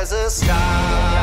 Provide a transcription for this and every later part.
there's a star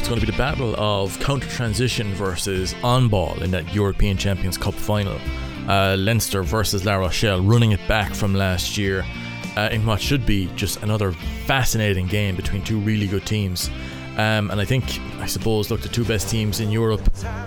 it's going to be the battle of counter transition versus on ball in that European Champions Cup final. Uh, Leinster versus La Rochelle, running it back from last year uh, in what should be just another fascinating game between two really good teams. Um, and I think, I suppose, look, the two best teams in Europe,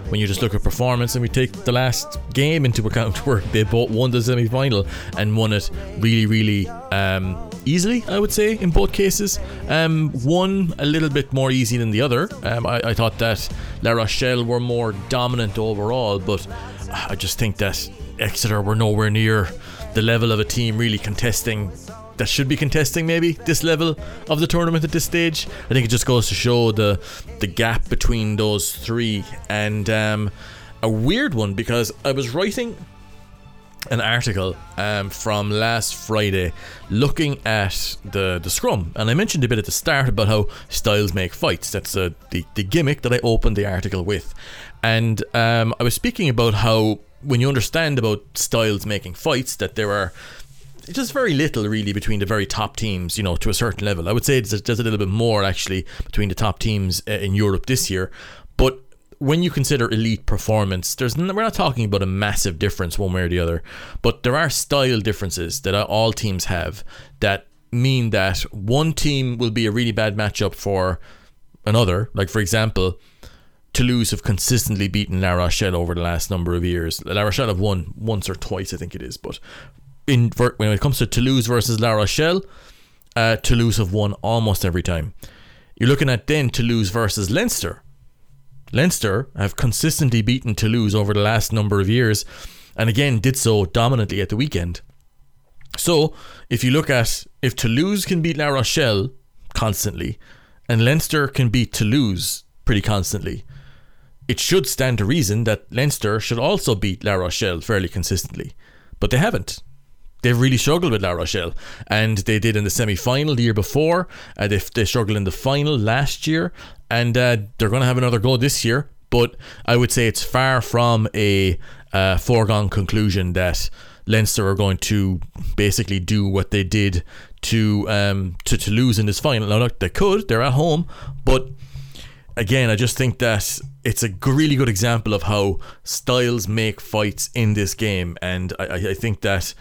when you just look at performance and we take the last game into account where they both won the semi final and won it really, really um, easily, I would say, in both cases. Um, one a little bit more easy than the other. Um, I, I thought that La Rochelle were more dominant overall, but I just think that Exeter were nowhere near the level of a team really contesting that should be contesting maybe this level of the tournament at this stage. I think it just goes to show the the gap between those three and um, a weird one because I was writing an article um, from last Friday looking at the, the scrum. And I mentioned a bit at the start about how styles make fights. That's uh, the, the gimmick that I opened the article with. And um, I was speaking about how when you understand about styles making fights, that there are just very little really between the very top teams, you know, to a certain level. I would say there's, there's a little bit more actually between the top teams uh, in Europe this year. But when you consider elite performance, there's we're not talking about a massive difference one way or the other, but there are style differences that all teams have that mean that one team will be a really bad matchup for another. Like for example, Toulouse have consistently beaten La Rochelle over the last number of years. La Rochelle have won once or twice, I think it is, but in when it comes to Toulouse versus La Rochelle, uh, Toulouse have won almost every time. You're looking at then Toulouse versus Leinster. Leinster have consistently beaten Toulouse over the last number of years, and again did so dominantly at the weekend. So, if you look at if Toulouse can beat La Rochelle constantly, and Leinster can beat Toulouse pretty constantly, it should stand to reason that Leinster should also beat La Rochelle fairly consistently. But they haven't. They've really struggled with La Rochelle, and they did in the semi final the year before. Uh, they, they struggled in the final last year, and uh, they're going to have another go this year. But I would say it's far from a uh, foregone conclusion that Leinster are going to basically do what they did to um, to Toulouse in this final. Now, look, they could, they're at home, but again, I just think that it's a really good example of how styles make fights in this game, and I I think that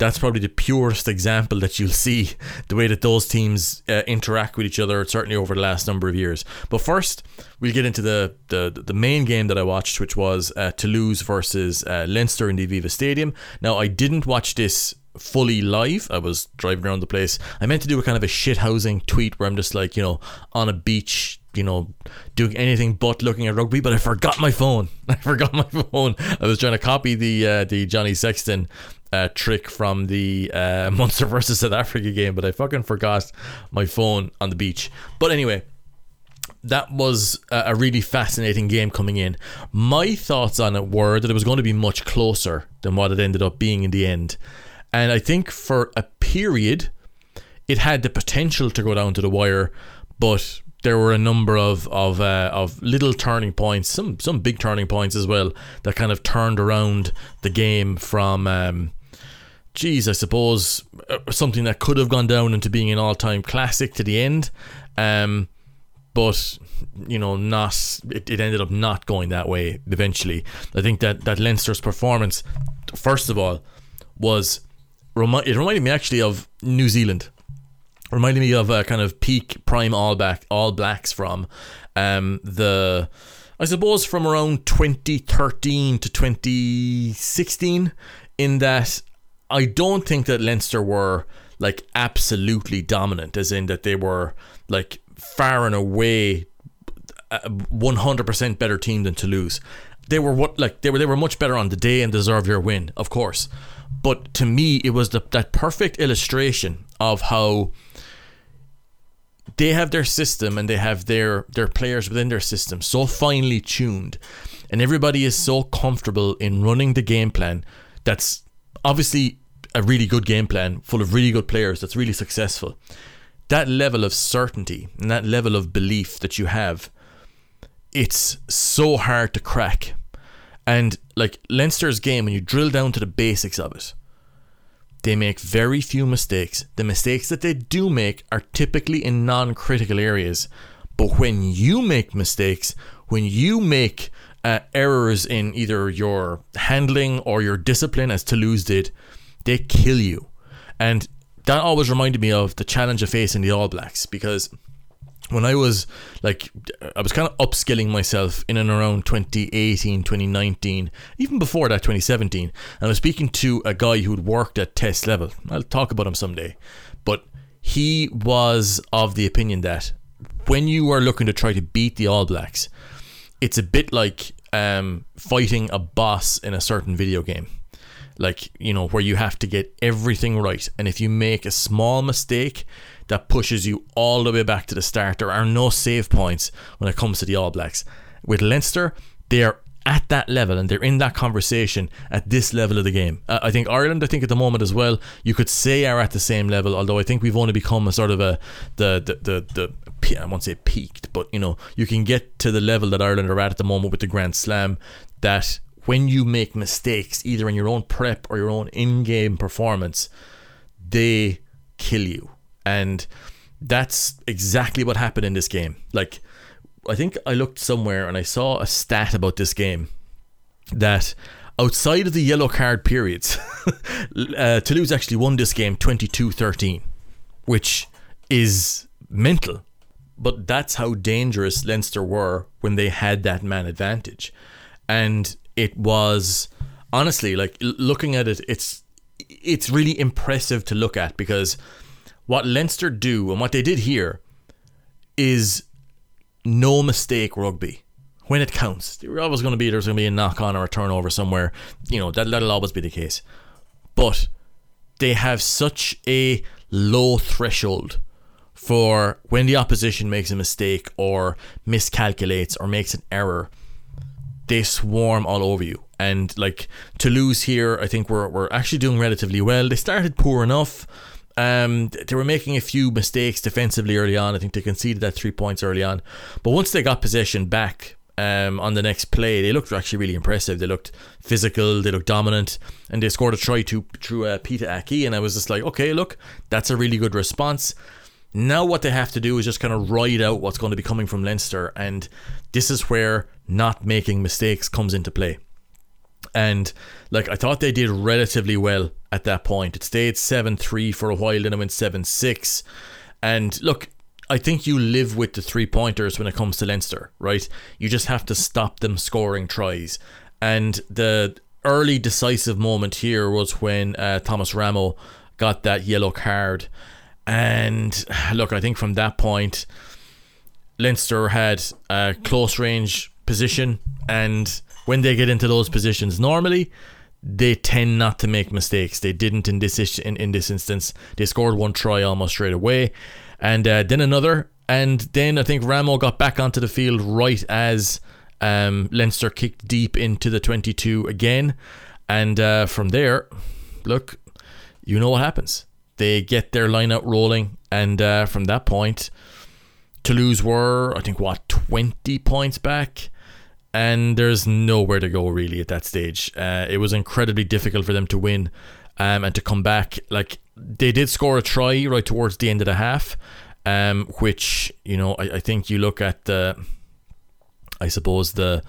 that's probably the purest example that you'll see the way that those teams uh, interact with each other, certainly over the last number of years. But first, we'll get into the the, the main game that I watched, which was uh, Toulouse versus uh, Leinster in the Aviva Stadium. Now, I didn't watch this fully live. I was driving around the place. I meant to do a kind of a shit housing tweet where I'm just like, you know, on a beach, you know, doing anything but looking at rugby, but I forgot my phone. I forgot my phone. I was trying to copy the uh, the Johnny Sexton uh, trick from the uh, Munster versus South Africa game, but I fucking forgot my phone on the beach. But anyway, that was a a really fascinating game coming in. My thoughts on it were that it was going to be much closer than what it ended up being in the end. And I think for a period, it had the potential to go down to the wire, but there were a number of of uh, of little turning points, some some big turning points as well, that kind of turned around the game from. Um, geez, I suppose uh, something that could have gone down into being an all-time classic to the end, um, but you know, not it, it ended up not going that way. Eventually, I think that that Leinster's performance, first of all, was it reminded me actually of New Zealand. Reminded me of a kind of peak prime all back all blacks from um, the I suppose from around 2013 to 2016 in that I don't think that Leinster were like absolutely dominant as in that they were like far and away 100% better team than Toulouse they were what like they were they were much better on the day and deserved your win, of course. But to me, it was the, that perfect illustration of how they have their system and they have their their players within their system so finely tuned, and everybody is so comfortable in running the game plan that's obviously a really good game plan full of really good players that's really successful. That level of certainty and that level of belief that you have, it's so hard to crack. And like Leinster's game, when you drill down to the basics of it, they make very few mistakes. The mistakes that they do make are typically in non critical areas. But when you make mistakes, when you make uh, errors in either your handling or your discipline, as Toulouse did, they kill you. And that always reminded me of the challenge of facing the All Blacks because when I was like, I was kind of upskilling myself in and around 2018, 2019, even before that, 2017. And I was speaking to a guy who'd worked at test level. I'll talk about him someday. But he was of the opinion that when you are looking to try to beat the All Blacks, it's a bit like um, fighting a boss in a certain video game like you know where you have to get everything right and if you make a small mistake that pushes you all the way back to the start. There are no save points when it comes to the all blacks. With leinster they're at that level and they're in that conversation at this level of the game. Uh, i think ireland i think at the moment as well you could say are at the same level although i think we've only become a sort of a the the the, the I won't say peaked, but you know, you can get to the level that Ireland are at at the moment with the Grand Slam that when you make mistakes, either in your own prep or your own in game performance, they kill you. And that's exactly what happened in this game. Like, I think I looked somewhere and I saw a stat about this game that outside of the yellow card periods, uh, Toulouse actually won this game 22 13, which is mental. But that's how dangerous Leinster were when they had that man advantage. And it was honestly like looking at it it's it's really impressive to look at because what Leinster do and what they did here is no mistake rugby when it counts. There's always going to be there's going to be a knock on or a turnover somewhere. You know that that'll always be the case, but they have such a low threshold for when the opposition makes a mistake or miscalculates or makes an error they swarm all over you. And like Toulouse here, I think we're, we're actually doing relatively well. They started poor enough. Um, they were making a few mistakes defensively early on. I think they conceded that three points early on. But once they got possession back um, on the next play, they looked actually really impressive. They looked physical, they looked dominant, and they scored a try to through uh, Pita Ahki. And I was just like, okay, look, that's a really good response. Now what they have to do is just kind of ride out what's going to be coming from Leinster, and this is where not making mistakes comes into play. And like I thought they did relatively well at that point. It stayed 7-3 for a while, then it went 7-6. And look, I think you live with the three pointers when it comes to Leinster, right? You just have to stop them scoring tries. And the early decisive moment here was when uh, Thomas Ramo got that yellow card. And look, I think from that point, Leinster had a close range position, and when they get into those positions, normally they tend not to make mistakes. They didn't in this in, in this instance. They scored one try almost straight away, and uh, then another, and then I think Ramo got back onto the field right as um, Leinster kicked deep into the 22 again, and uh, from there, look, you know what happens. They get their line out rolling, and uh, from that point, Toulouse were, I think, what, 20 points back? And there's nowhere to go really at that stage. Uh, it was incredibly difficult for them to win um, and to come back. Like, they did score a try right towards the end of the half, um, which, you know, I, I think you look at the, I suppose, the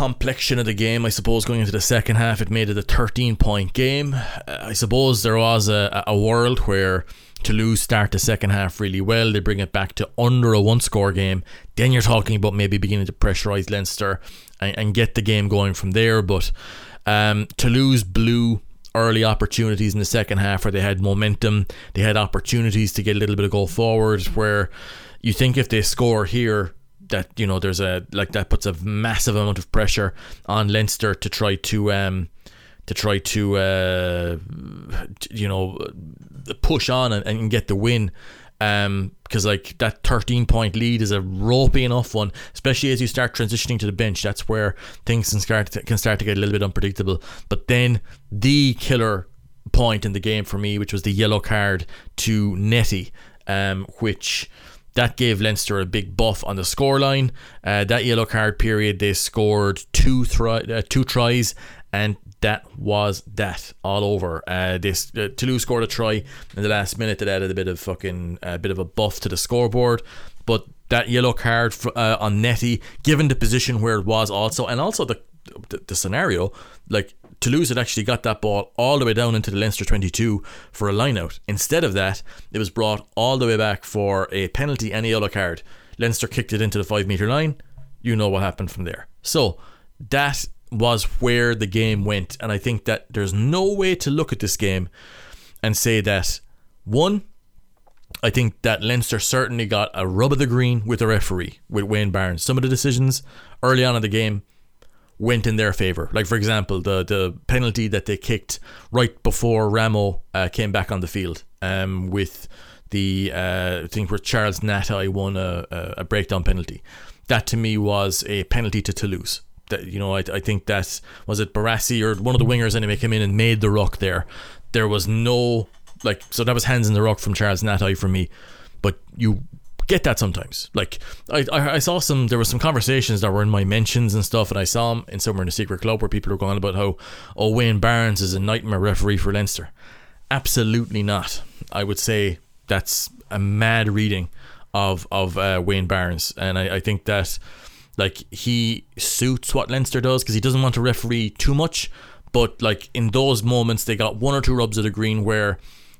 complexion of the game, I suppose, going into the second half, it made it a 13 point game. Uh, I suppose there was a, a world where Toulouse start the second half really well. They bring it back to under a one score game. Then you're talking about maybe beginning to pressurise Leinster and, and, get the game going from there. But um, Toulouse blew early opportunities in the second half where they had momentum. They had opportunities to get a little bit of goal forward where you think if they score here, that you know there's a like that puts a massive amount of pressure on Leinster to try to um to try to uh you know push on and, and get the win. Um because like that 13 point lead is a ropey enough one especially as you start transitioning to the bench. That's where things can start to, can start to get a little bit unpredictable. But then the killer point in the game for me which was the yellow card to Nettie um which that gave Leinster a big buff on the scoreline. Uh, that yellow card period, they scored two thri- uh, two tries, and that was that all over. Uh, this uh, Toulouse scored a try in the last minute that added a bit of fucking a bit of a buff to the scoreboard, but that yellow card for, uh, on Nettie, given the position where it was, also and also the the, the scenario, like Toulouse had actually got that ball all the way down into the Leinster 22 for a lineout. Instead of that, it was brought all the way back for a penalty and a yellow card. Leinster kicked it into the five metre line. You know what happened from there. So that was where the game went. And I think that there's no way to look at this game and say that, one, I think that Leinster certainly got a rub of the green with the referee, with Wayne Barnes. Some of the decisions early on in the game went in their favour. Like for example, the the penalty that they kicked right before Ramo uh, came back on the field, um, with the uh, I think where Charles Ngatai won a, a breakdown penalty. That to me was a penalty to Toulouse. That you know, I, I think that was it Barassi or one of the wingers anyway came in and made the ruck there. There was no like so that was hands in the ruck from Charles Ngatai for me, but you get that sometimes. Like I, I, I saw some there were some conversations that were in my mentions and stuff, and I saw them in somewhere in the secret club where people were going about how oh Wayne Barnes is a nightmare referee for Leinster. Absolutely not. I would say that's a mad reading of of uh, Wayne Barnes, and I, I think that like he suits what Leinster does because he doesn't want to referee too much, but like in those moments they got one or two rubs of the green where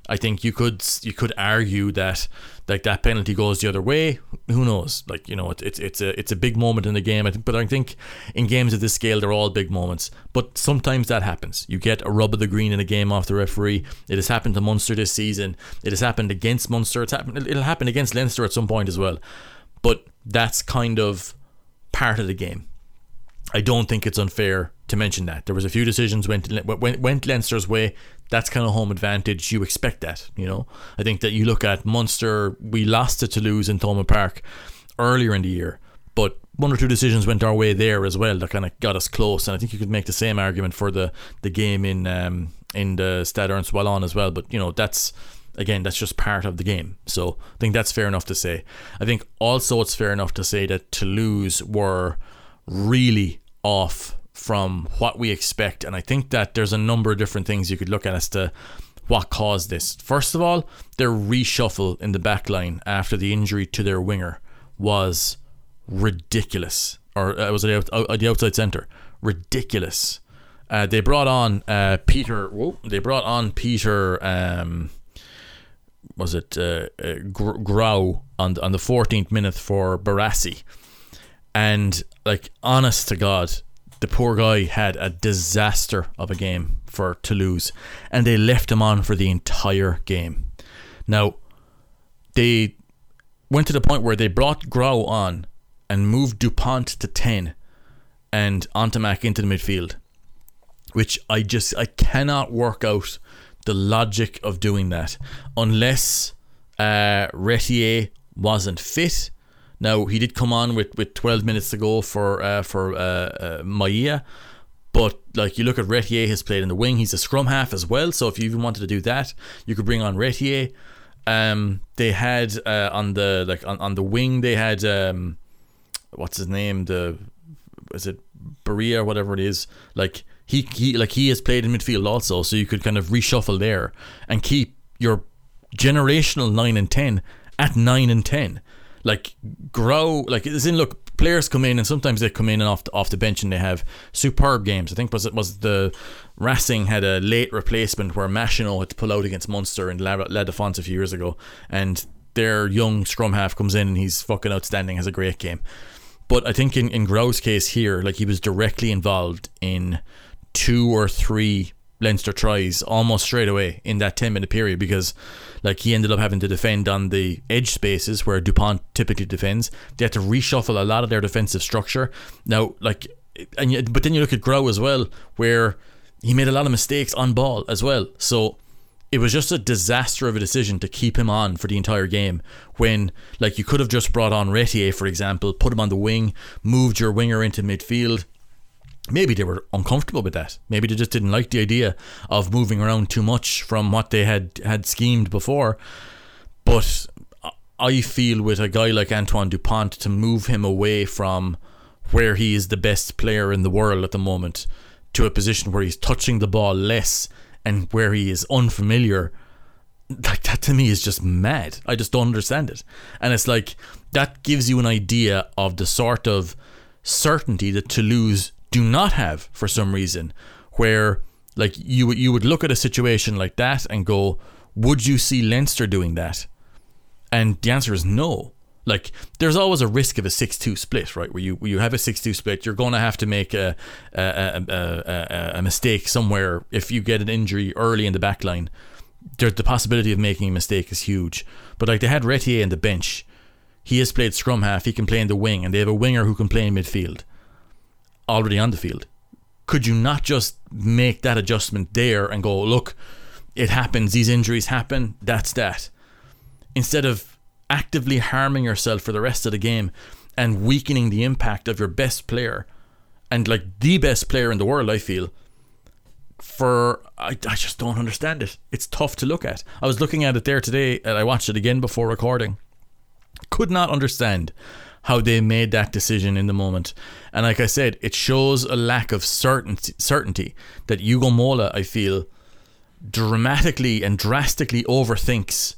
I think you could you could argue that like that penalty goes the other way. Who knows? Like you know, it, it's it's a it's a big moment in the game. But I think in games of this scale, they're all big moments. But sometimes that happens. You get a rub of the green in a game off the referee. It has happened to Munster this season. It has happened against Munster. It's happened. It'll happen against Leinster at some point as well. But that's kind of part of the game. I don't think it's unfair to mention that there was a few decisions went went, went Leinster's way. That's kind of home advantage. You expect that, you know. I think that you look at Munster. We lost to Toulouse in Thomond Park earlier in the year, but one or two decisions went our way there as well that kind of got us close. And I think you could make the same argument for the the game in um, in the Stade Ernest Wallon as well. But you know that's again that's just part of the game. So I think that's fair enough to say. I think also it's fair enough to say that Toulouse were really off from what we expect. And I think that there's a number of different things you could look at as to what caused this. First of all, their reshuffle in the back line after the injury to their winger was ridiculous. Or uh, was it out, the outside centre? Ridiculous. Uh, they brought on uh, Peter. Whoa, they brought on Peter. Um, was it uh, uh, Graou on on the 14th minute for Barassi, and like honest to God, the poor guy had a disaster of a game for Toulouse, and they left him on for the entire game. Now, they went to the point where they brought Graou on and moved Dupont to 10 and Ntamack into the midfield, which I just I cannot work out the logic of doing that unless uh, Retière wasn't fit now he did come on with, with 12 minutes to go for uh, for uh, uh, Mallia, but like you look at Retière has played in the wing. He's a scrum half as well. So if you even wanted to do that, you could bring on Retière. Um, they had uh, on the like on, on the wing they had um, what's his name the is it Berea or whatever it is like he he like he has played in midfield also so you could kind of reshuffle there and keep your generational 9 and 10 at 9 and 10 like grow like as in look players come in and sometimes they come in and off the, off the bench and they have superb games. I think was it was the Racing had a late replacement where Machenaud had to pull out against Munster and La, La Défense a few years ago and their young scrum half comes in and he's fucking outstanding has a great game. But I think in, in Graou's case here like he was directly involved in two or three Leinster tries almost straight away in that 10 minute period because like he ended up having to defend on the edge spaces where Dupont typically defends. They had to reshuffle a lot of their defensive structure. Now, like, and you, but then you look at Graou as well, where he made a lot of mistakes on ball as well. So it was just a disaster of a decision to keep him on for the entire game when like you could have just brought on Retière for example put him on the wing moved your winger into midfield maybe they were uncomfortable with that. Maybe they just didn't like the idea of moving around too much from what they had had schemed before. But I feel with a guy like Antoine Dupont to move him away from where he is the best player in the world at the moment to a position where he's touching the ball less and where he is unfamiliar like that to me is just mad. I just don't understand it. And it's like that gives you an idea of the sort of certainty that toulouse do not have for some reason where like you you would look at a situation like that and go would you see leinster doing that? And the answer is no. Like there's always a risk of a 6-2 split right? Where you where you have a 6-2 split you're going to have to make a a, a, a, a mistake somewhere if you get an injury early in the back line. There's the possibility of making a mistake is huge. But like they had Retière in the bench. He has played scrum half he can play in the wing and they have a winger who can play in midfield already on the field could you not just make that adjustment there and go look it happens these injuries happen that's that instead of actively harming yourself for the rest of the game and weakening the impact of your best player and like the best player in the world, I feel. For I, I just don't understand it. It's tough to look at. I was looking at it there today and I watched it again before recording. Could not understand how they made that decision in the moment. And like I said, it shows a lack of certainty, certainty that Ugo Mola, I feel, dramatically and drastically overthinks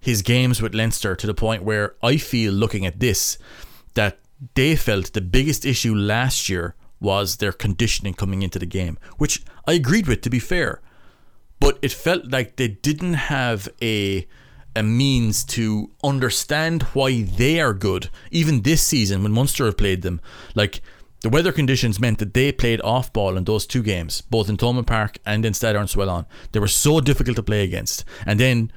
his games with Leinster to the point where I feel looking at this that they felt the biggest issue last year was their conditioning coming into the game, which I agreed with to be fair. But it felt like they didn't have a a means to understand why they are good. Even this season when Munster have played them, like the weather conditions meant that they played off ball in those two games, both in Thomond Park and in Stade Ernest They were so difficult to play against. And then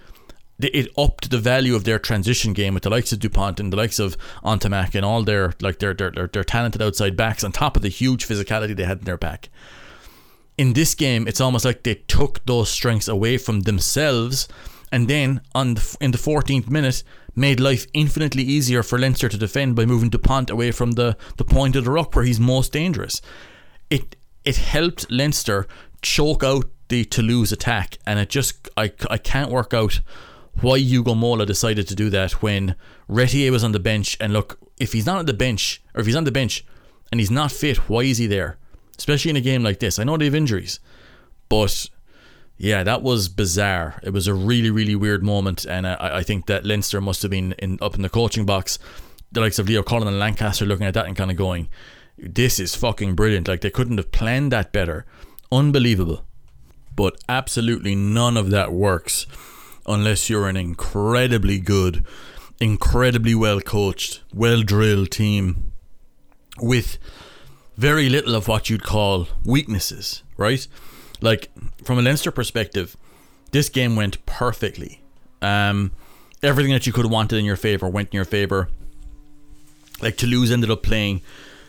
it upped the value of their transition game with the likes of Dupont and the likes of Ntamack and all their like their, their their their talented outside backs on top of the huge physicality they had in their back. In this game, it's almost like they took those strengths away from themselves, and then on the, in the 14th minute made life infinitely easier for Leinster to defend by moving Dupont away from the the point of the ruck where he's most dangerous. It it helped Leinster choke out the Toulouse attack, and it just I I can't work out why Ugo Mola decided to do that when Retière was on the bench. And look, if he's not on the bench, or if he's on the bench and he's not fit, why is he there? Especially in a game like this. I know they have injuries, but yeah, that was bizarre. It was a really, really weird moment, and I, I think that Leinster must have been in up in the coaching box. The likes of Leo Cullen and Lancaster looking at that and kind of going, "This is fucking brilliant!" Like they couldn't have planned that better. Unbelievable, but absolutely none of that works unless you're an incredibly good, incredibly well coached, well drilled team with very little of what you'd call weaknesses, right? Like from a Leinster perspective, this game went perfectly. Um, everything that you could have wanted in your favor went in your favor. Like Toulouse ended up playing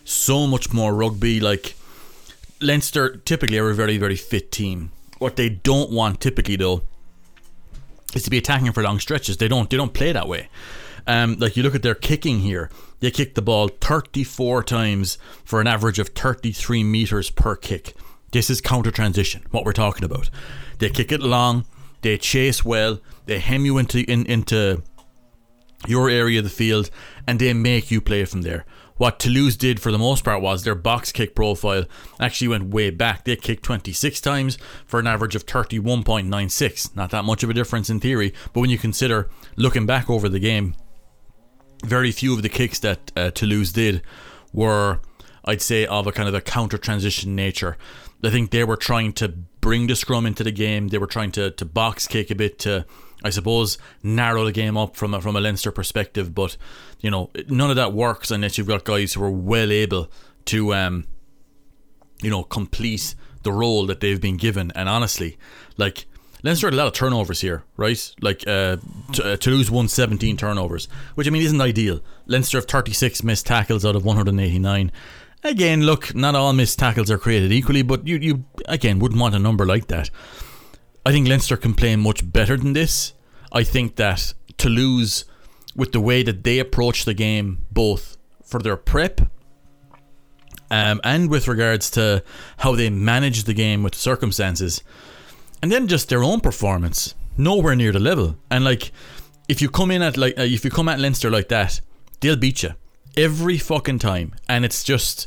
so much more rugby. Like Leinster typically are a very very fit team. What they don't want typically though is to be attacking for long stretches. They don't they don't play that way. Um, like you look at their kicking here, they kick the ball 34 times for an average of 33 meters per kick. This is counter transition, what we're talking about. They kick it long, they chase well, they hem you into in, into your area of the field, and they make you play from there. What Toulouse did for the most part was their box kick profile actually went way back. They kicked 26 times for an average of 31.96. Not that much of a difference in theory, but when you consider looking back over the game, very few of the kicks that uh, Toulouse did were, I'd say, of a kind of a counter transition nature. I think they were trying to bring the scrum into the game. They were trying to, to box kick a bit to I suppose, narrow the game up from a, from a Leinster perspective. But you know, none of that works unless you've got guys who are well able to, um, you know, complete the role that they've been given. And honestly, like Leinster had a lot of turnovers here, right? Like uh, T- uh, Toulouse won 17 turnovers, which I mean isn't ideal. Leinster have 36 missed tackles out of 189. Again, look, not all missed tackles are created equally, but you you again wouldn't want a number like that. I think Leinster can play much better than this. I think that Toulouse, with the way that they approach the game, both for their prep um, and with regards to how they manage the game with circumstances, and then just their own performance, nowhere near the level. And like, if you come in at like, uh, if you come at Leinster like that, they'll beat you every fucking time. And it's just,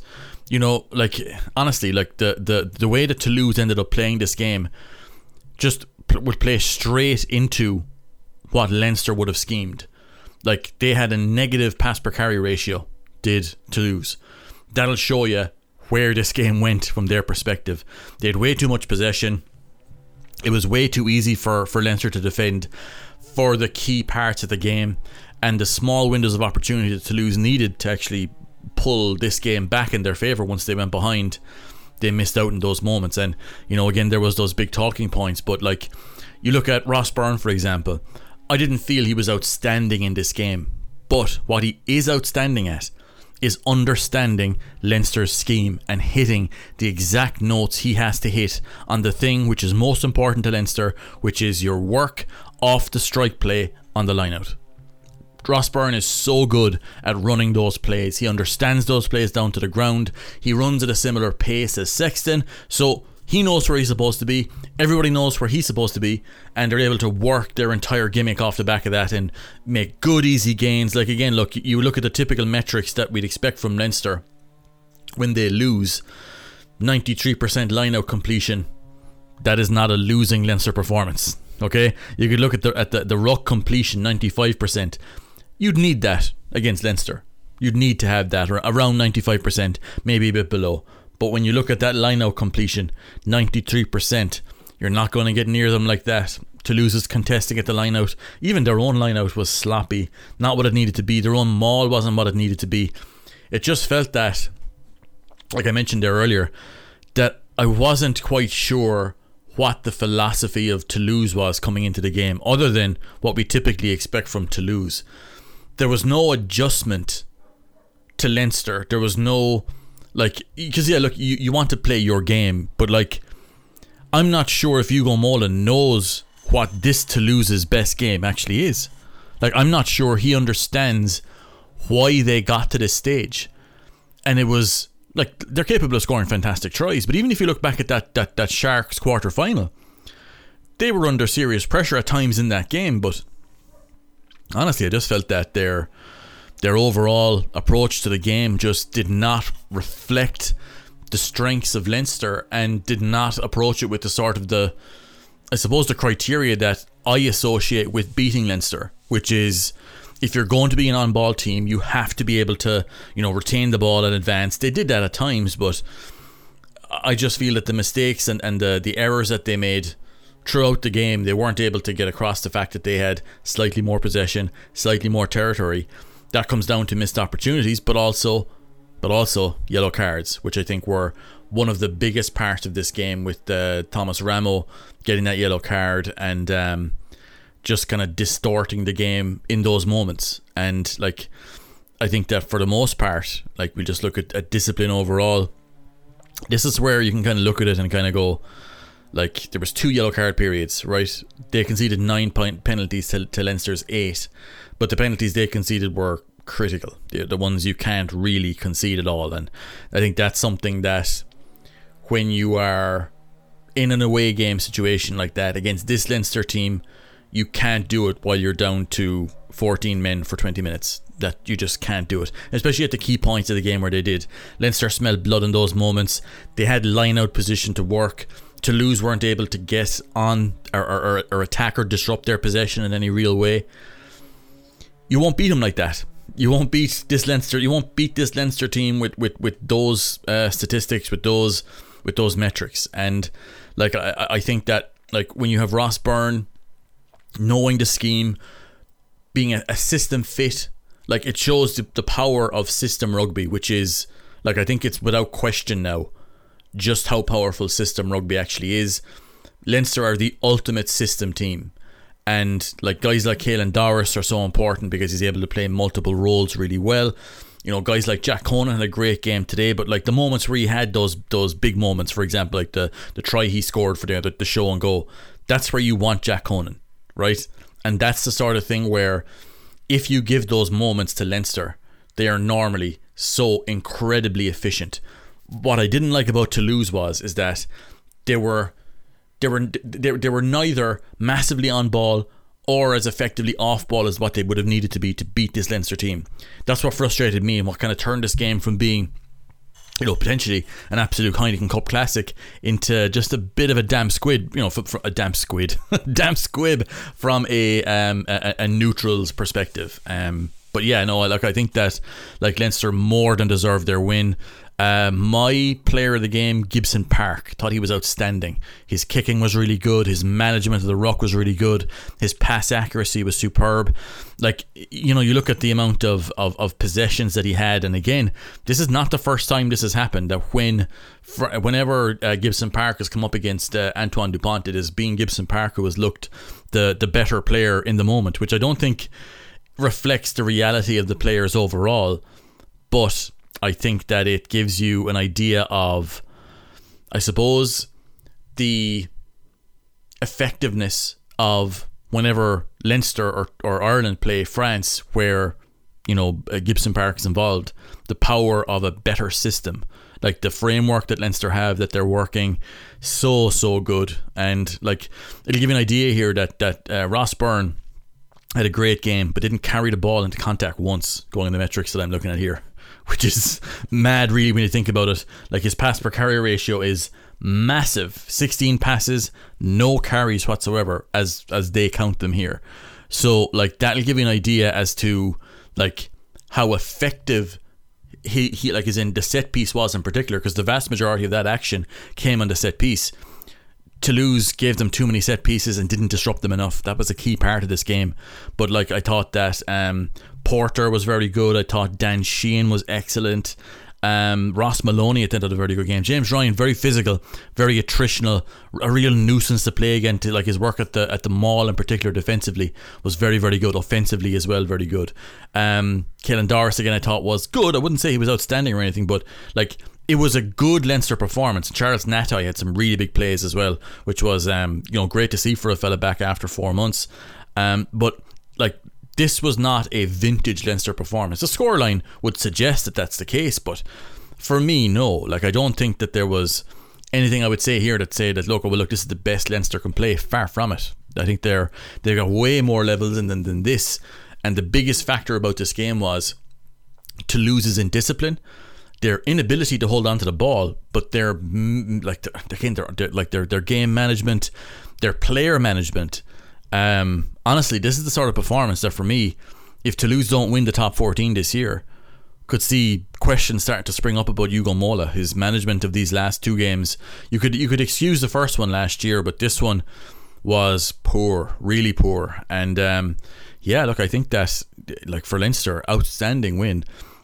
you know, like honestly, like the the the way that Toulouse ended up playing this game, just pl- would play straight into what Leinster would have schemed. Like they had a negative pass per carry ratio, did Toulouse. That'll show you where this game went from their perspective. They had way too much possession. It was way too easy for, for Leinster to defend for the key parts of the game and the small windows of opportunity that Toulouse needed to actually pull this game back in their favour once they went behind. They missed out in those moments. And, you know, again, there was those big talking points. But, like, you look at Ross Byrne, for example. I didn't feel he was outstanding in this game. But what he is outstanding at is understanding Leinster's scheme and hitting the exact notes he has to hit on the thing which is most important to Leinster, which is your work off the strike play on the lineout. Ross Byrne is so good at running those plays. He understands those plays down to the ground. He runs at a similar pace as Sexton. So he knows where he's supposed to be. Everybody knows where he's supposed to be, and they're able to work their entire gimmick off the back of that and make good, easy gains. Like again, look, you look at the typical metrics that we'd expect from Leinster when they lose. 93% line-out completion. That is not a losing Leinster performance. Okay, you could look at the at the, the ruck completion, 95%. You'd need that against Leinster. You'd need to have that around 95%, maybe a bit below. But when you look at that line out completion, 93%, you're not going to get near them like that. Toulouse is contesting at the line out. Even their own line out was sloppy, not what it needed to be. Their own maul wasn't what it needed to be. It just felt that, like I mentioned there earlier, that I wasn't quite sure what the philosophy of Toulouse was coming into the game, other than what we typically expect from Toulouse. There was no adjustment to Leinster. There was no like because yeah, look, you, you want to play your game, but like I'm not sure if Ugo Mola knows what this Toulouse's best game actually is. Like I'm not sure he understands why they got to this stage. And it was like they're capable of scoring fantastic tries, but even if you look back at that that, that Sharks quarter final, they were under serious pressure at times in that game, but honestly I just felt that their their overall approach to the game just did not reflect the strengths of Leinster and did not approach it with the sort of the I suppose the criteria that I associate with beating Leinster, which is if you're going to be an on ball team, you have to be able to, you know, retain the ball in advance. They did that at times, but I just feel that the mistakes and, and the, the errors that they made throughout the game, they weren't able to get across the fact that they had slightly more possession, slightly more territory. That comes down to missed opportunities, but also but also yellow cards, which I think were one of the biggest parts of this game with uh, Thomas Ramo getting that yellow card and um, just kind of distorting the game in those moments. And like, I think that for the most part, like we just look at, at discipline overall. This is where you can kind of look at it and kind of go, like there was two yellow card periods, right? They conceded nine point penalties to, to Leinster's eight, but the penalties they conceded were critical. The, the ones you can't really concede at all, and I think that's something that when you are in an away game situation like that against this Leinster team, you can't do it while you're down to 14 men for 20 minutes. That you just can't do it, especially at the key points of the game where they did. Leinster smelled blood in those moments. They had line out position to work. Toulouse weren't able to get on or, or, or attack or disrupt their possession in any real way. You won't beat them like that. You won't beat this Leinster. You won't beat this Leinster team with with with those uh, statistics, with those with those metrics. And like I, I think that like when you have Ross Byrne knowing the scheme, being a, a system fit, like it shows the, the power of system rugby, which is like I think it's without question now just how powerful system rugby actually is. Leinster are the ultimate system team. And like guys like Caelan Doris are so important because he's able to play multiple roles really well. You know, guys like Jack Conan had a great game today, but like the moments where he had those those big moments, for example, like the the try he scored for the the, the show and go, that's where you want Jack Conan, right? And that's the sort of thing where if you give those moments to Leinster, they are normally so incredibly efficient. What I didn't like about Toulouse was is that they were they were they, they were neither massively on ball or as effectively off ball as what they would have needed to be to beat this Leinster team. That's what frustrated me and what kind of turned this game from being you know, potentially an absolute Heineken Cup classic into just a bit of a damn squid, you know, for, for a damn squid, damn squib from a um a, a neutral's perspective. Um, but yeah, no, like I think that like Leinster more than deserved their win. Uh, my player of the game, Gibson Park, thought he was outstanding. His kicking was really good. His management of the ruck was really good. His pass accuracy was superb. Like, you know, you look at the amount of, of, of possessions that he had, and again, this is not the first time this has happened. That when, whenever uh, Gibson Park has come up against uh, Antoine Dupont, it has been Gibson Park who has looked the the better player in the moment, which I don't think reflects the reality of the players overall, but I think that it gives you an idea of, I suppose, the effectiveness of whenever Leinster or, or Ireland play France, where you know Gibson Park is involved, the power of a better system, like the framework that Leinster have that they're working so so good, and like it'll give you an idea here that that uh, Ross Byrne had a great game, but didn't carry the ball into contact once, going in the metrics that I'm looking at here, which is mad, really, when you think about it. Like his pass per carry ratio is massive 16 passes, no carries whatsoever, as as they count them here. So, like, that'll give you an idea as to, like, how effective he, he like, is in the set piece was in particular, because the vast majority of that action came on the set piece. Toulouse gave them too many set pieces and didn't disrupt them enough. That was a key part of this game. But like I thought that um, Porter was very good. I thought Dan Sheehan was excellent. Um, Ross Molony, I think, had a very good game. James Ryan, very physical, very attritional, a real nuisance to play against. Like his work at the at the maul, in particular, defensively was very, very good. Offensively as well, very good. Um, Doris again, I thought was good. I wouldn't say he was outstanding or anything, but like it was a good Leinster performance. Charles Ngatai had some really big plays as well, which was um, you know great to see for a fella back after four months. Um, but like this was not a vintage Leinster performance. The scoreline would suggest that that's the case, but for me, no. Like I don't think that there was anything I would say here that say that look, oh, well, look, this is the best Leinster can play. Far from it. I think they're they've got way more levels in than, than this. And the biggest factor about this game was Toulouse's indiscipline their inability to hold on to the ball, but their mm, like again their, their like their their game management, their player management. Um, honestly, this is the sort of performance that for me, if Toulouse don't win the top fourteen this year, could see questions starting to spring up about Ugo Mola, his management of these last two games. You could you could excuse the first one last year, but this one was poor, really poor. And um, yeah, look, I think that like for Leinster, outstanding win.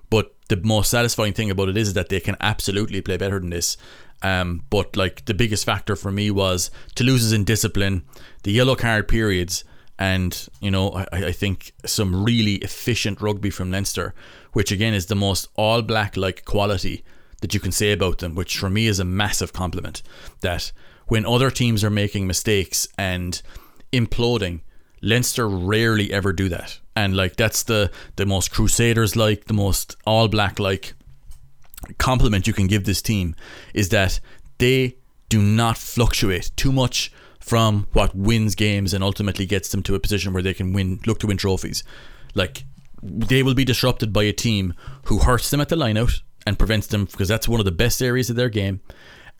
But the most satisfying thing about it is that they can absolutely play better than this. Um, but like the biggest factor for me was Toulouse's indiscipline, the yellow card periods, and you know I, I think some really efficient rugby from Leinster, which again is the most all black like quality that you can say about them, which for me is a massive compliment. That when other teams are making mistakes and imploding, Leinster rarely ever do that and like that's the the most Crusaders like, the most All Black like compliment you can give this team is that they do not fluctuate too much from what wins games and ultimately gets them to a position where they can win, look to win trophies. Like they will be disrupted by a team who hurts them at the lineout and prevents them because that's one of the best areas of their game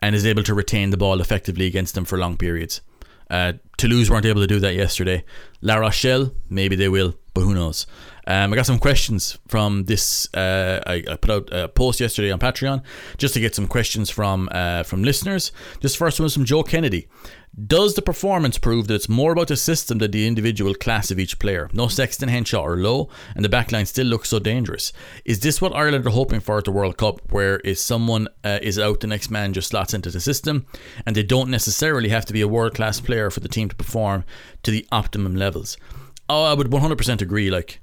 and is able to retain the ball effectively against them for long periods. Uh, Toulouse weren't able to do that yesterday. La Rochelle, maybe they will, but who knows? Um, I got some questions from this. Uh, I, I, put out a post yesterday on Patreon just to get some questions from uh, from listeners. This first one was from Joe Kennedy. Does the performance prove that it's more about the system than the individual class of each player? No Sexton, Henshaw, or Lowe, and the backline still looks so dangerous. Is this what Ireland are hoping for at the World Cup, where if someone uh, is out, the next man just slots into the system, and they don't necessarily have to be a world class player for the team to perform to the optimum levels? Oh, I would 100% agree. Like,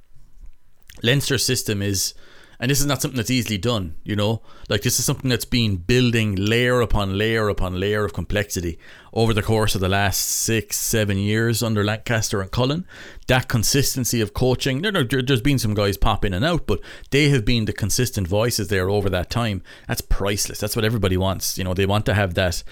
Leinster's system is and this is not something that's easily done, you know? Like, this is something that's been building layer upon layer upon layer of complexity over the course of the last six, seven years under Lancaster and Cullen. That consistency of coaching, there, there's been some guys pop in and out, but they have been the consistent voices there over that time. That's priceless. That's what everybody wants. You know, they want to have that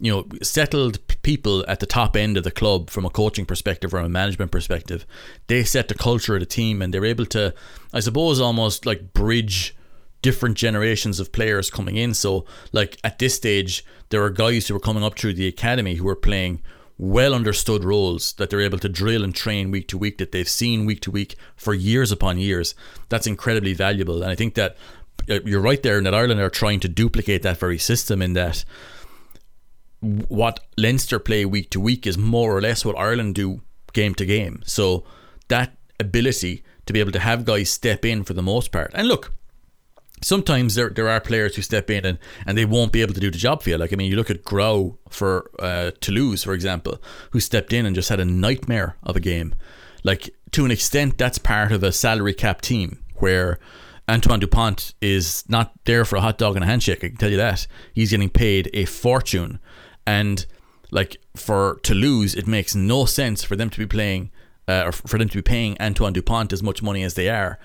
you know, settled people at the top end of the club from a coaching perspective, from a management perspective, they set the culture of the team and they're able to, I suppose, almost like bridge different generations of players coming in. So, like at this stage, there are guys who are coming up through the academy who are playing well understood roles that they're able to drill and train week to week that they've seen week to week for years upon years. That's incredibly valuable. And I think that uh, you're right there in that Ireland are trying to duplicate that very system in that what Leinster play week to week is more or less what Ireland do game to game. So that ability to be able to have guys step in for the most part. And look, sometimes there there are players who step in and, and they won't be able to do the job for you. Like I mean, you look at Graou for uh, Toulouse, for example, who stepped in and just had a nightmare of a game. Like to an extent, that's part of a salary cap team where Antoine Dupont is not there for a hot dog and a handshake. I can tell you that he's getting paid a fortune and like for Toulouse, it makes no sense for them to be playing uh, or for them to be paying Antoine Dupont as much money as they are,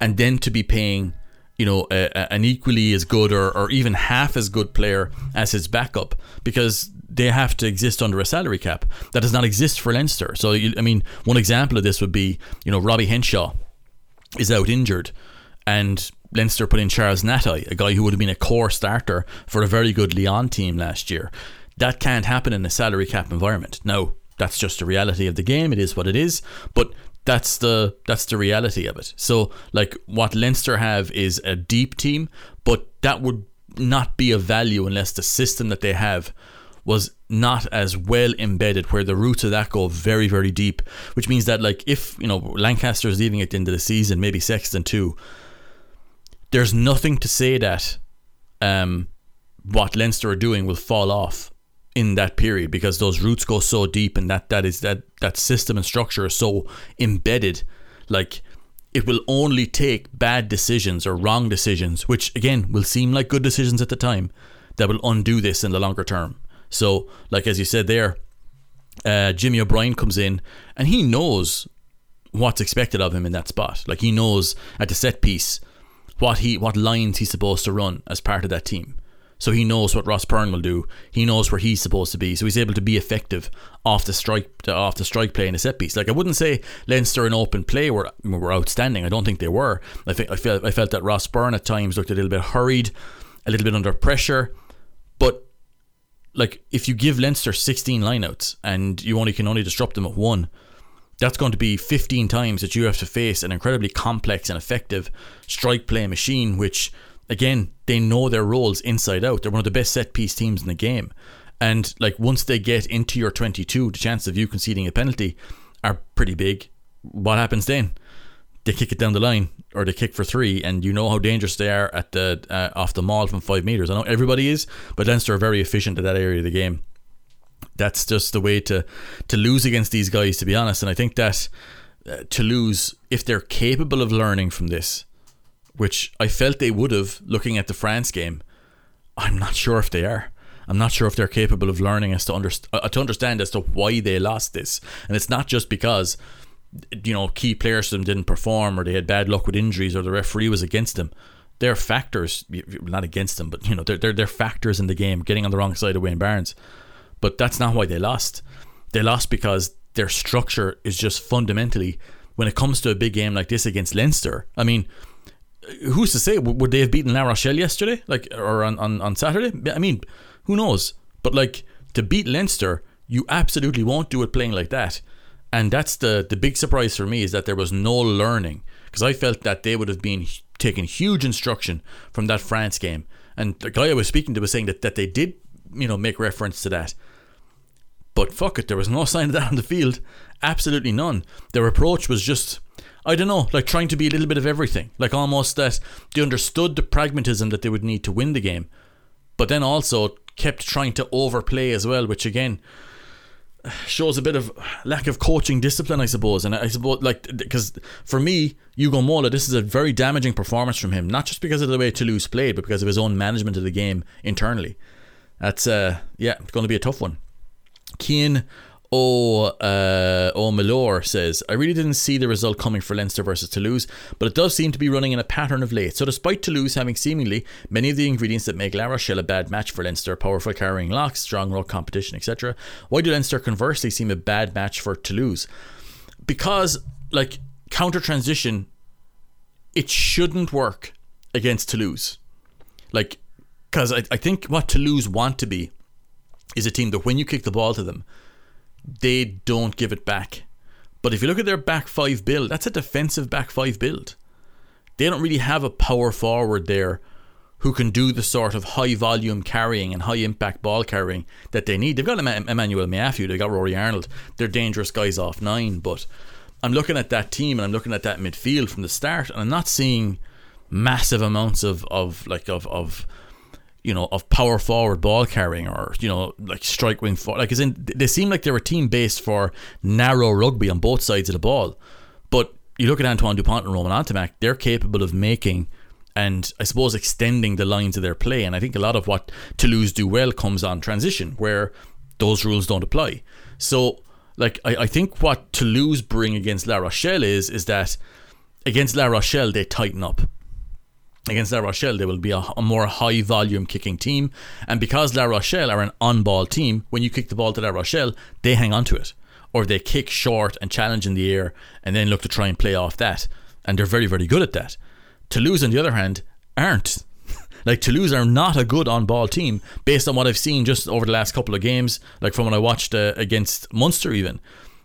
and then to be paying you know a, a, an equally as good or, or even half as good player as his backup because they have to exist under a salary cap that does not exist for Leinster. So you, I mean, one example of this would be you know Robbie Henshaw is out injured and Leinster put in Charles Ngatai, a guy who would have been a core starter for a very good Lyon team last year. That can't happen in a salary cap environment. No, that's just the reality of the game. It is what it is. But that's the that's the reality of it. So like what Leinster have is a deep team, but that would not be of value unless the system that they have was not as well embedded where the roots of that go very very deep which means that like if you know Lancaster is leaving at the end of the season maybe Sexton too there's nothing to say that um, what Leinster are doing will fall off in that period because those roots go so deep and that that is that that system and structure is so embedded. Like it will only take bad decisions or wrong decisions which again will seem like good decisions at the time that will undo this in the longer term. So like as you said there uh, Jimmy O'Brien comes in and he knows what's expected of him in that spot. Like he knows at the set piece what he what lines he's supposed to run as part of that team so he knows what Ross Byrne will do. He knows where he's supposed to be. So he's able to be effective off the strike uh, off the strike play in a set piece. Like I wouldn't say Leinster in open play were were outstanding. I don't think they were. I think I felt I felt that Ross Byrne at times looked a little bit hurried, a little bit under pressure. But like if you give Leinster 16 lineouts and you only can only disrupt them at one, that's going to be 15 times that you have to face an incredibly complex and effective strike play machine, which again, they know their roles inside out. They're one of the best set piece teams in the game. And like once they get into your 22, the chance of you conceding a penalty are pretty big. What happens then? They kick it down the line or they kick for three, and you know how dangerous they are at the uh, off the maul from five meters. I know everybody is, but Leinster are very efficient at that area of the game. That's just the way to to lose against these guys, to be honest. And I think that uh, to lose, if they're capable of learning from this, which I felt they would have looking at the France game. I'm not sure if they are. I'm not sure if they're capable of learning as to, underst- uh, to understand as to why they lost this. And it's not just because you know key players them didn't perform or they had bad luck with injuries or the referee was against them. They're factors, not against them, but you know they're they're, they're factors in the game. Getting on the wrong side of Wayne Barnes, but that's not why they lost. They lost because their structure is just fundamentally when it comes to a big game like this against Leinster. I mean who's to say would they have beaten La Rochelle yesterday, like or on, on, on Saturday? I mean, who knows? But like to beat Leinster, you absolutely won't do it playing like that. And that's the the big surprise for me is that there was no learning because I felt that they would have been taking huge instruction from that France game. And the guy I was speaking to was saying that that they did, you know, make reference to that. But fuck it, there was no sign of that on the field. Absolutely none. Their approach was just, I don't know, like trying to be a little bit of everything. Like almost that they understood the pragmatism that they would need to win the game, but then also kept trying to overplay as well, which again shows a bit of lack of coaching discipline, I suppose. And I suppose, like, because for me, Ugo Mola, this is a very damaging performance from him, not just because of the way Toulouse played, but because of his own management of the game internally. That's, uh, yeah, it's going to be a tough one. Keane O uh, O Malor says, I really didn't see the result coming for Leinster versus Toulouse, but it does seem to be running in a pattern of late. So, despite Toulouse having seemingly many of the ingredients that make La Rochelle a bad match for Leinster powerful carrying locks, strong ruck competition, etc., why do Leinster conversely seem a bad match for Toulouse? Because, like, counter transition, it shouldn't work against Toulouse. Like, because I, I think what Toulouse want to be is a team that when you kick the ball to them, they don't give it back. But if you look at their back five build, that's a defensive back five build. They don't really have a power forward there who can do the sort of high volume carrying and high impact ball carrying that they need. They've got Emmanuel Meafou, they've got Rory Arnold. They're dangerous guys off nine, but I'm looking at that team and I'm looking at that midfield from the start, and I'm not seeing massive amounts of, of like of, of you know, of power forward ball carrying or, you know, like strike wing for like as in they seem like they're a team based for narrow rugby on both sides of the ball. But you look at Antoine Dupont and Romain Ntamack, they're capable of making and I suppose extending the lines of their play. And I think a lot of what Toulouse do well comes on transition, where those rules don't apply. So like I, I think what Toulouse bring against La Rochelle is is that against La Rochelle they tighten up against La Rochelle, they will be a, a, more high volume kicking team. And because La Rochelle are an on ball team, when you kick the ball to La Rochelle, they hang on to it. Or they kick short and challenge in the air and then look to try and play off that. And they're very, very good at that. Toulouse, on the other hand, aren't. like Toulouse are not a good on ball team based on what I've seen just over the last couple of games, like from when I watched uh, against Munster even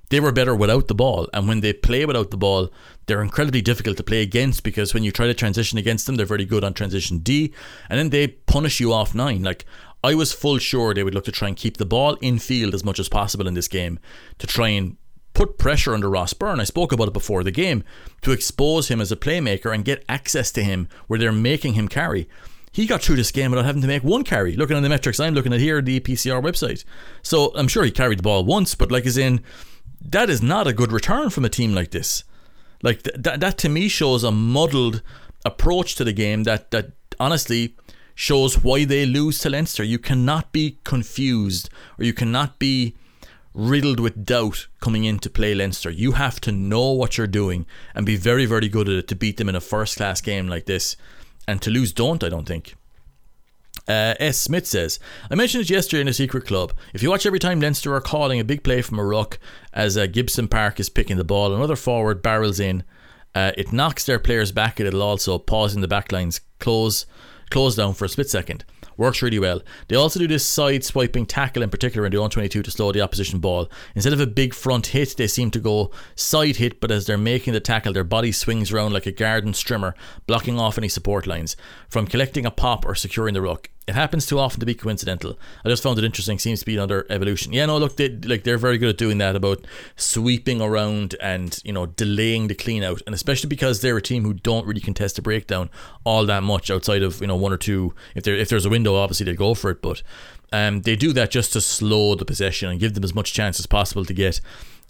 they were better without the ball. And when they play without the ball, they're incredibly difficult to play against because when you try to transition against them, they're very good on transition D, and then they punish you off nine. Like I was full sure they would look to try and keep the ball in field as much as possible in this game to try and put pressure under Ross Byrne. I spoke about it before the game to expose him as a playmaker and get access to him where they're making him carry. He got through this game without having to make one carry. Looking at the metrics I'm looking at here, the PCR website. So I'm sure he carried the ball once, but like as in that is not a good return from a team like this. Like th- that, that to me shows a muddled approach to the game that that honestly shows why they lose to Leinster. You cannot be confused or you cannot be riddled with doubt coming in to play Leinster. You have to know what you're doing and be very, very good at it to beat them in a first class game like this. And to lose don't, I don't think. Uh, S. Smith says, I mentioned it yesterday in a secret club. If you watch every time Leinster are calling a big play from a ruck as uh, Gibson Park is picking the ball, another forward barrels in, uh, it knocks their players back and it'll also pause in the backlines close, close down for a split second works really well. They also do this side swiping tackle in particular in the 122 to slow the opposition ball. Instead of a big front hit, they seem to go side hit, but as they're making the tackle, their body swings around like a garden strimmer, blocking off any support lines from collecting a pop or securing the ruck. It happens too often to be coincidental. I just found it interesting. Seems to be another evolution. Yeah, no, look, they like they're very good at doing that about sweeping around and you know delaying the clean out, and especially because they're a team who don't really contest a breakdown all that much outside of you know one or two. If there if there's a window, obviously they go for it, but um, they do that just to slow the possession and give them as much chance as possible to get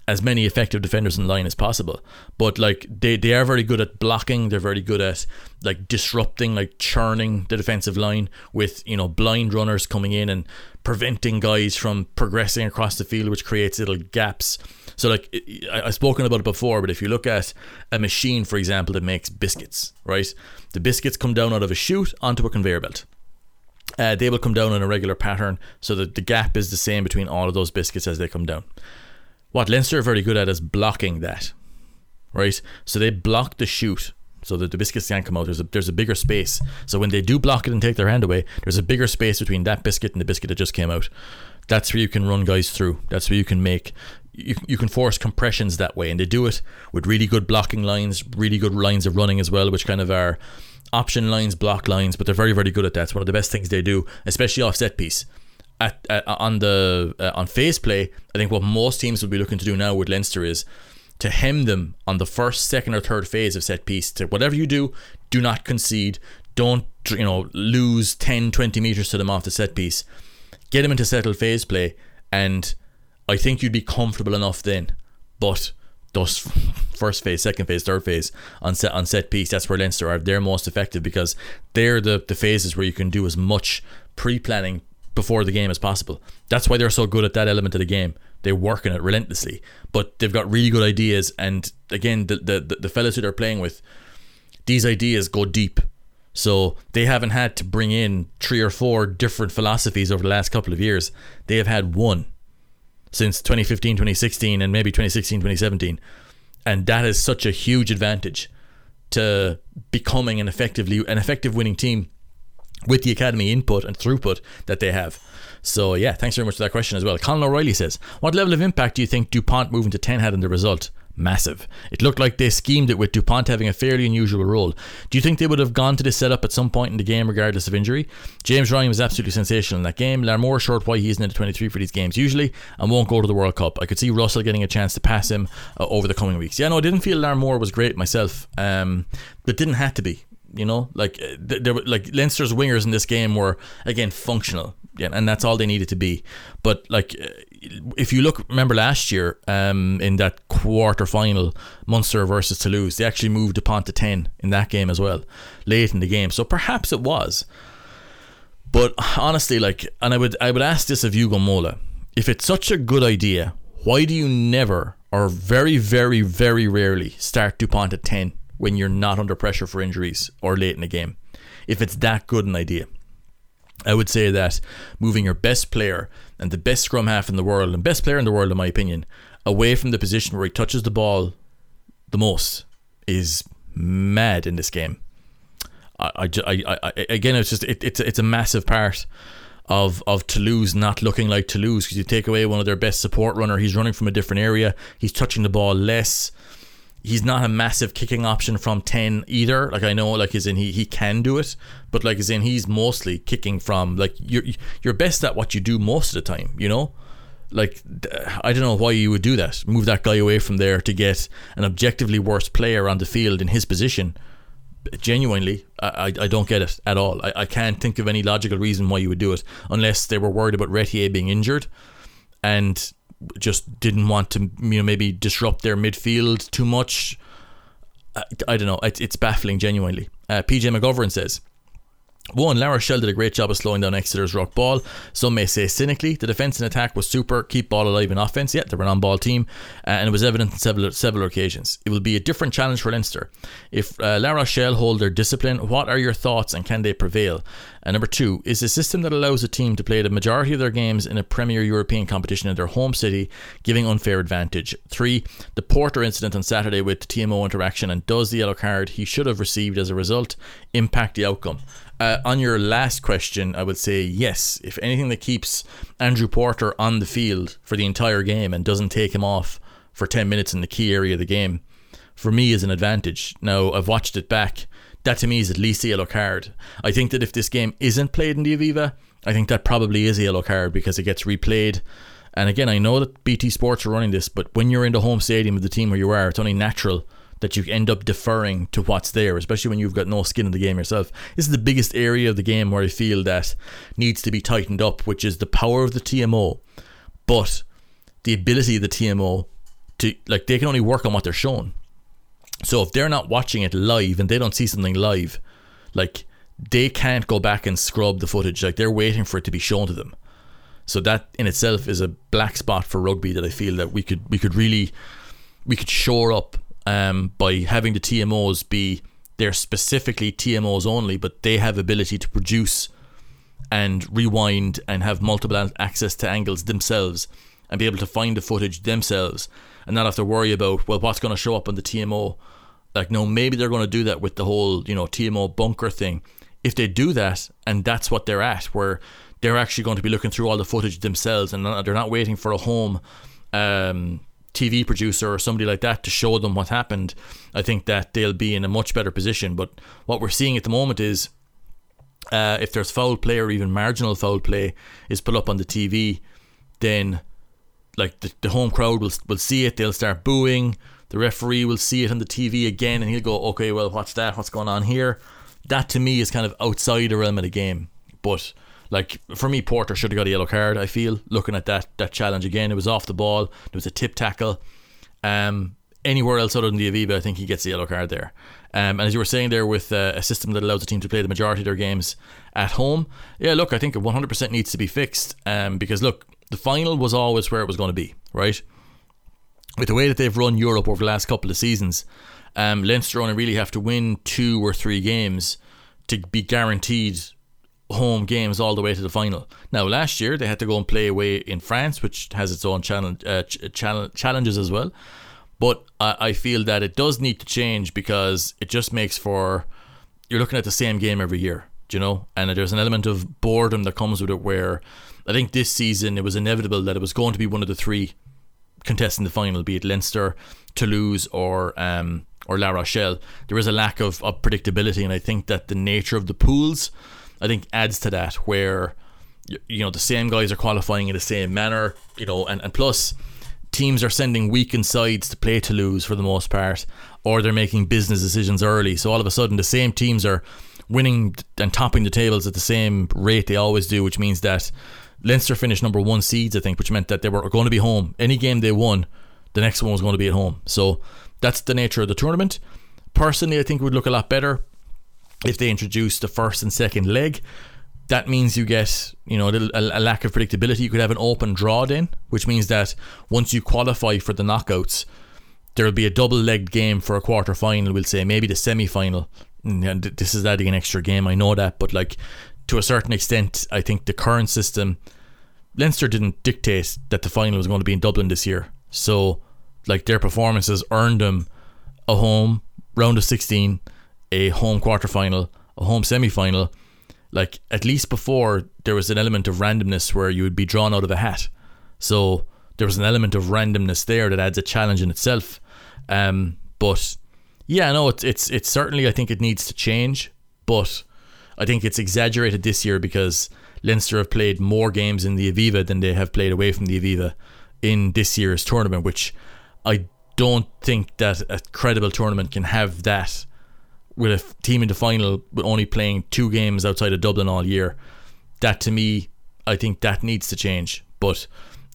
as many effective defenders in line as possible. But like they, they are very good at blocking. They're very good at like disrupting, like churning the defensive line with you know blind runners coming in and preventing guys from progressing across the field, which creates little gaps. So like I, I've spoken about it before, but if you look at a machine, for example, that makes biscuits, right? The biscuits come down out of a chute onto a conveyor belt. Uh, they will come down in a regular pattern so that the gap is the same between all of those biscuits as they come down. What Leinster are very good at is blocking that, right? So they block the chute so that the biscuits can't come out. There's a there's a bigger space. So when they do block it and take their hand away, there's a bigger space between that biscuit and the biscuit that just came out. That's where you can run guys through. That's where you can make you, you can force compressions that way, and they do it with really good blocking lines, really good lines of running as well, which kind of are option lines, block lines. But they're very very good at that. It's one of the best things they do, especially off set piece at, at on the uh, on phase play, I think what most teams will be looking to do now with Leinster is to hem them on the first, second, or third phase of set piece. To whatever you do, do not concede. Don't you know lose 10, 20 meters to them off the set piece. Get them into settled phase play, and I think you'd be comfortable enough then. But those first phase, second phase, third phase on set on set piece, that's where Leinster are. They're most effective because they're the the phases where you can do as much pre planning before the game as possible. That's why they're so good at that element of the game. They work on it relentlessly, but they've got really good ideas. And again, the the the fellas who they're playing with, these ideas go deep. So they haven't had to bring in three or four different philosophies over the last couple of years. They have had one since 2015, 2016, and maybe 2016, 2017. And that is such a huge advantage to becoming an effectively an effective winning team with the academy input and throughput that they have. So yeah, thanks very much for that question as well. Colin O'Reilly says, "What level of impact do you think Dupont moving to ten had in the result?" Massive. It looked like they schemed it with Dupont having a fairly unusual role. Do you think they would have gone to this setup at some point in the game, regardless of injury? James Ryan was absolutely sensational in that game. Larmour short why he isn't into 23 for these games usually and won't go to the World Cup. I could see Russell getting a chance to pass him uh, over the coming weeks. Yeah, no, I didn't feel Larmour was great myself, um, but didn't have to be. You know, like uh, there were like Leinster's wingers in this game were again functional, yeah, and that's all they needed to be. But like, uh, if you look, remember last year, um, in that quarter final, Munster versus Toulouse, they actually moved Dupont to ten in that game as well, late in the game. So perhaps it was. But honestly, like, and I would I would ask this of Ugo Mola, if it's such a good idea, why do you never or very very very rarely start Dupont at ten? When you're not under pressure for injuries or late in the game. If it's that good an idea. I would say that moving your best player and the best scrum half in the world and best player in the world in my opinion away from the position where he touches the ball the most is mad in this game. I, I, I, I again, it's just it, it's it's a massive part of of Toulouse not looking like Toulouse because you take away one of their best support runner. He's running from a different area. He's touching the ball less he's not a massive kicking option from 10 either. Like i know like as in he, he can do it but like as in he's mostly kicking from like you're you're best at what you do most of the time you know? Like i don't know why you would do that. Move that guy away from there to get an objectively worse player on the field in his position. Genuinely i, I don't get it at all. I, I can't think of any logical reason why you would do it unless they were worried about Retière being injured. And just didn't want to you know maybe disrupt their midfield too much. I, I don't know. It, it's baffling, genuinely. Uh, PJ McGovern says one, La Rochelle did a great job of slowing down Exeter's ruck ball. Some may say cynically, the defence and attack was super, keep ball alive in offence. Yet they were an on ball team, uh, and it was evident on several, several occasions. It will be a different challenge for Leinster. If uh, La Rochelle hold their discipline, what are your thoughts and can they prevail? And number two, is a system that allows a team to play the majority of their games in a premier European competition in their home city, giving unfair advantage. Three, the Porter incident on Saturday with the TMO interaction, and does the yellow card he should have received as a result impact the outcome? Uh, on your last question, I would say yes. If anything that keeps Andrew Porter on the field for the entire game and doesn't take him off for 10 minutes in the key area of the game, for me is an advantage. Now, I've watched it back. That to me is at least a yellow card. I think that if this game isn't played in the Aviva, I think that probably is a yellow card because it gets replayed. And again, I know that BT Sports are running this, but when you're in the home stadium of the team where you are, it's only natural that you end up deferring to what's there, especially when you've got no skin in the game yourself. This is the biggest area of the game where I feel that needs to be tightened up, which is the power of the TMO, but the ability of the TMO to like they can only work on what they're shown. So if they're not watching it live and they don't see something live, like they can't go back and scrub the footage. Like they're waiting for it to be shown to them. So that in itself is a black spot for rugby that I feel that we could we could really we could shore up um, by having the TMOs be they're specifically TMOs only, but they have ability to produce and rewind and have multiple access to angles themselves and be able to find the footage themselves and not have to worry about well what's going to show up on the TMO. Like no, maybe they're going to do that with the whole you know TMO bunker thing. If they do that and that's what they're at, where they're actually going to be looking through all the footage themselves and they're not waiting for a home um, TV producer or somebody like that to show them what happened, I think that they'll be in a much better position. But what we're seeing at the moment is uh, if there's foul play or even marginal foul play is put up on the TV, then like the, the home crowd will will see it. They'll start booing. The referee will see it on the TV again, and he'll go, "Okay, well, what's that? What's going on here?" That to me is kind of outside the realm of the game. But like for me, Porter should have got a yellow card. I feel looking at that that challenge again, it was off the ball. There was a tip tackle. Um, anywhere else other than the Aviva, I think he gets a yellow card there. Um, and as you were saying there, with uh, a system that allows the team to play the majority of their games at home, yeah, look, I think it 100% needs to be fixed. Um, because look, the final was always where it was going to be, right? With the way that they've run Europe over the last couple of seasons, um, Leinster only really have to win two or three games to be guaranteed home games all the way to the final. Now, last year they had to go and play away in France, which has its own challenge, uh, ch- challenges as well. But I, I feel that it does need to change because it just makes for you're looking at the same game every year, you know, and there's an element of boredom that comes with it where I think this season it was inevitable that it was going to be one of the three contesting the final, be it Leinster, Toulouse, or um, or La Rochelle. There is a lack of, of predictability, and I think that the nature of the pools, I think, adds to that. Where you know the same guys are qualifying in the same manner, you know, and, and plus teams are sending weakened sides to play Toulouse for the most part, or they're making business decisions early. So all of a sudden, the same teams are winning and topping the tables at the same rate they always do, which means that Leinster finished number one seeds, I think, which meant that they were going to be home. Any game they won, the next one was going to be at home. So that's the nature of the tournament. Personally, I think it would look a lot better if they introduced the first and second leg that means you get you know a, little, a, lack of predictability. You could have an open draw then, which means that once you qualify for the knockouts, there will be a double-legged game for a quarter final. We'll say maybe the semi-final. Mm, and this is adding an extra game. I know that, but like to a certain extent, I think the current system, Leinster didn't dictate that the final was going to be in Dublin this year. So, like their performances earned them a home round of 16, a home quarter final, a home semi final like at least before there was an element of randomness where you would be drawn out of a hat. So there was an element of randomness there that adds a challenge in itself. Um, but yeah, no, it's it's it's certainly I think it needs to change, but I think it's exaggerated this year because Leinster have played more games in the Aviva than they have played away from the Aviva in this year's tournament, which I don't think that a credible tournament can have that with a team in the final but only playing two games outside of Dublin all year, that to me, I think that needs to change. But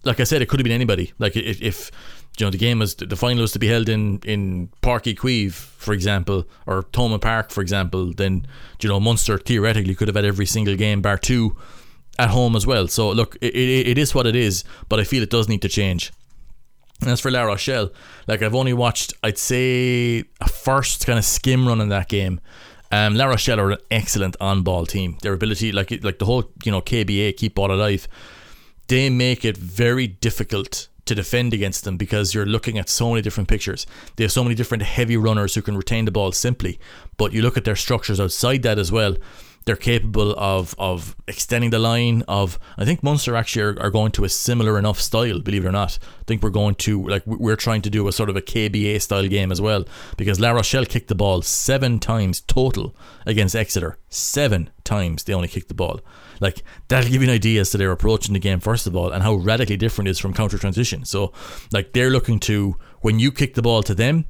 like I said, it could have been anybody. Like if, if you know the game was the final was to be held in in Uí Chaoimh, for example, or Thomond Park, for example, then you know Munster theoretically could have had every single game bar two at home as well. So look, it, it, it is what it is, but I feel it does need to change. As for La Rochelle, like I've only watched, I'd say a first kind of skim run in that game. Um, La Rochelle are an excellent on-ball team. Their ability, like like the whole you know KBA keep ball alive, they make it very difficult to defend against them because you're looking at so many different pictures. They have so many different heavy runners who can retain the ball simply, but you look at their structures outside that as well they're capable of of extending the line of I think Munster actually are, are, going to a similar enough style believe it or not. I think we're going to like we're trying to do a sort of a KBA style game as well because La Rochelle kicked the ball seven times total against Exeter. Seven times they only kicked the ball like that'll give you an idea as to their approach in the game first of all and how radically different it is from counter transition so like they're looking to when you kick the ball to them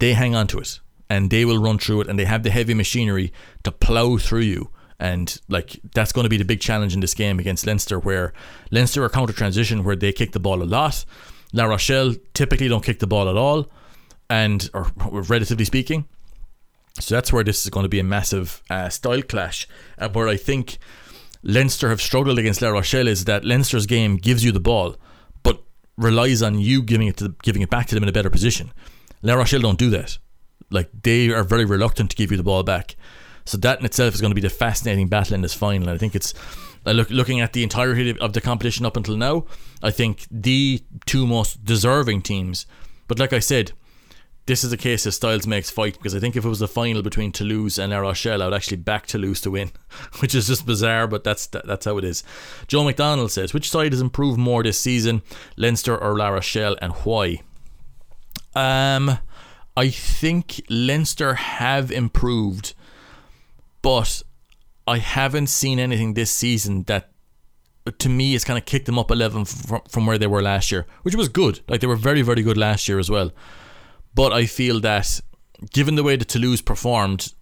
they hang on to it and they will run through it and they have the heavy machinery to plow through you. And like that's going to be the big challenge in this game against Leinster, where Leinster are counter transition, where they kick the ball a lot. La Rochelle typically don't kick the ball at all, and or relatively speaking. So that's where this is going to be a massive uh, style clash. Uh, where I think Leinster have struggled against La Rochelle is that Leinster's game gives you the ball, but relies on you giving it to, giving it back to them in a better position. La Rochelle don't do that. Like they are very reluctant to give you the ball back. So that in itself is going to be the fascinating battle in this final. And I think it's uh, look, looking at the entirety of the competition up until now. I think the two most deserving teams. But like I said, this is a case of Styles makes fight because I think if it was a final between Toulouse and La Rochelle, I would actually back Toulouse to win, which is just bizarre, but that's that's how it is. Joe McDonald says, which side has improved more this season, Leinster or La Rochelle, and why? Um, I think Leinster have improved, but I haven't seen anything this season that to me has kind of kicked them up a level from, from where they were last year, which was good. Like they were very, very good last year as well. But I feel that given the way that Toulouse performed,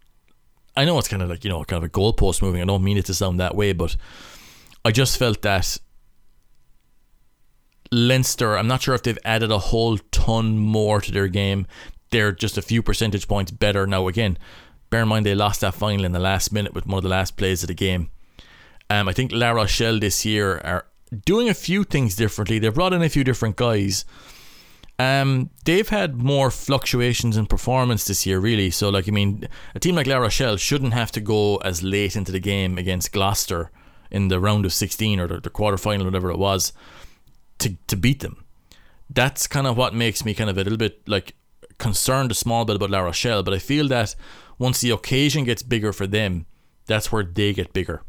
I know it's kind of like, you know, kind of a goalpost moving. I don't mean it to sound that way, but I just felt that Leinster, I'm not sure if they've added a whole ton more to their game. They're just a few percentage points better now. Again, bear in mind they lost that final in the last minute with one of the last plays of the game. Um, I think La Rochelle this year are doing a few things differently. They've brought in a few different guys. Um, they've had more fluctuations in performance this year, really. So, like, I mean, a team like La Rochelle shouldn't have to go as late into the game against Gloucester in the round of 16 or the, the quarter final, whatever it was, to, to beat them. That's kind of what makes me kind of a little bit like concerned a small bit about La Rochelle. But I feel that once the occasion gets bigger for them, that's where they get bigger.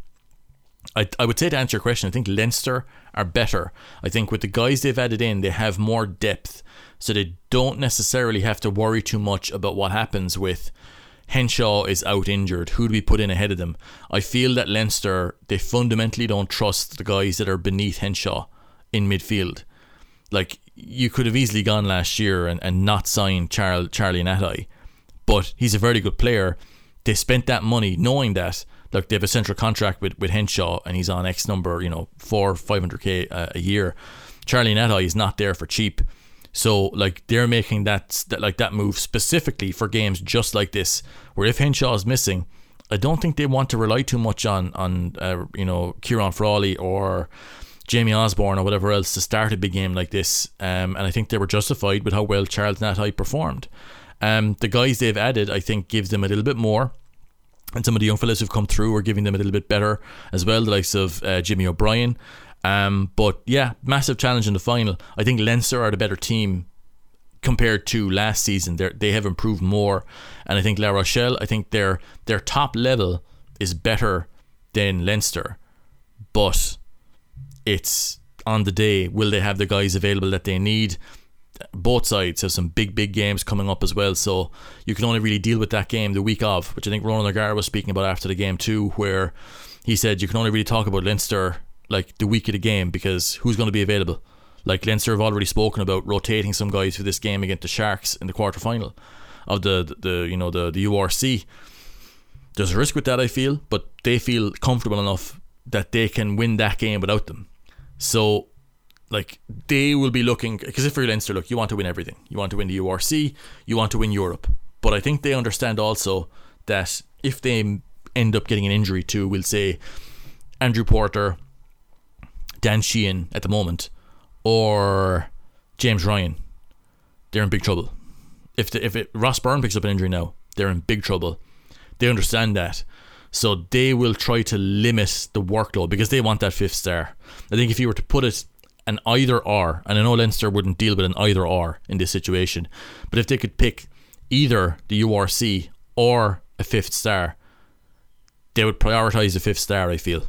I, I would say to answer your question, I think Leinster are better. I think with the guys they've added in, they have more depth, so they don't necessarily have to worry too much about what happens with Henshaw is out injured. Who do we put in ahead of them? I feel that Leinster they fundamentally don't trust the guys that are beneath Henshaw in midfield. Like you could have easily gone last year and, and not signed Charlie Charlie Ngatai, but he's a very good player. They spent that money knowing that look, they have a central contract with, with Henshaw and he's on X number, you know, four, 500k a, a year. Charlie Ngatai is not there for cheap. So like they're making that, that like that move specifically for games just like this, where if Henshaw is missing, I don't think they want to rely too much on on uh, you know Kieran Frawley or Jamie Osborne or whatever else to start a big game like this. Um, and I think they were justified with how well Charles Ngatai performed. Um, the guys they've added, I think, gives them a little bit more and some of the young fellas who've come through are giving them a little bit better as well, the likes of uh, Jimmy O'Brien. Um, but yeah, massive challenge in the final. I think Leinster are the better team compared to last season. They they have improved more, and I think La Rochelle. I think their their top level is better than Leinster, but it's on the day. Will they have the guys available that they need? Both sides have some big, big games coming up as well. So you can only really deal with that game the week of, which I think Ronan O'Gara was speaking about after the game too, where he said you can only really talk about Leinster like the week of the game because who's going to be available? Like Leinster have already spoken about rotating some guys for this game against the Sharks in the quarter final of the, the, the you know the the URC. There's a risk with that, I feel, but they feel comfortable enough that they can win that game without them. So like they will be looking because if you're Leinster, look, you want to win everything. You want to win the URC, you want to win Europe. But I think they understand also that if they end up getting an injury to, we'll say Andrew Porter, Dan Sheehan at the moment, or James Ryan, they're in big trouble. If the, if it, Ross Byrne picks up an injury now, they're in big trouble. They understand that. So they will try to limit the workload because they want that fifth star. I think if you were to put it an either or, and I know Leinster wouldn't deal with an either or in this situation, but if they could pick either the URC or a fifth star, they would prioritise the fifth star. I feel.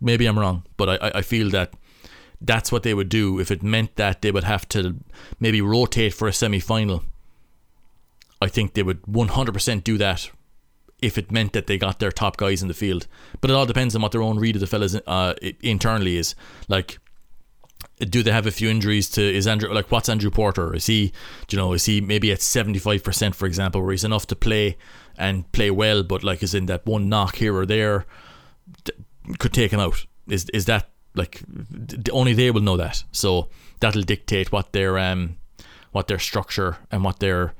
Maybe I'm wrong, but I, I feel that that's what they would do if it meant that they would have to maybe rotate for a semi final. I think they would 100% do that if it meant that they got their top guys in the field. But it all depends on what their own read of the fellas uh, internally is. Like, do they have a few injuries to is Andrew like what's Andrew Porter is he you know is he maybe at 75% for example where he's enough to play and play well but like is in that one knock here or there could take him out is is that like only they will know that so that'll dictate what their um what their structure and what their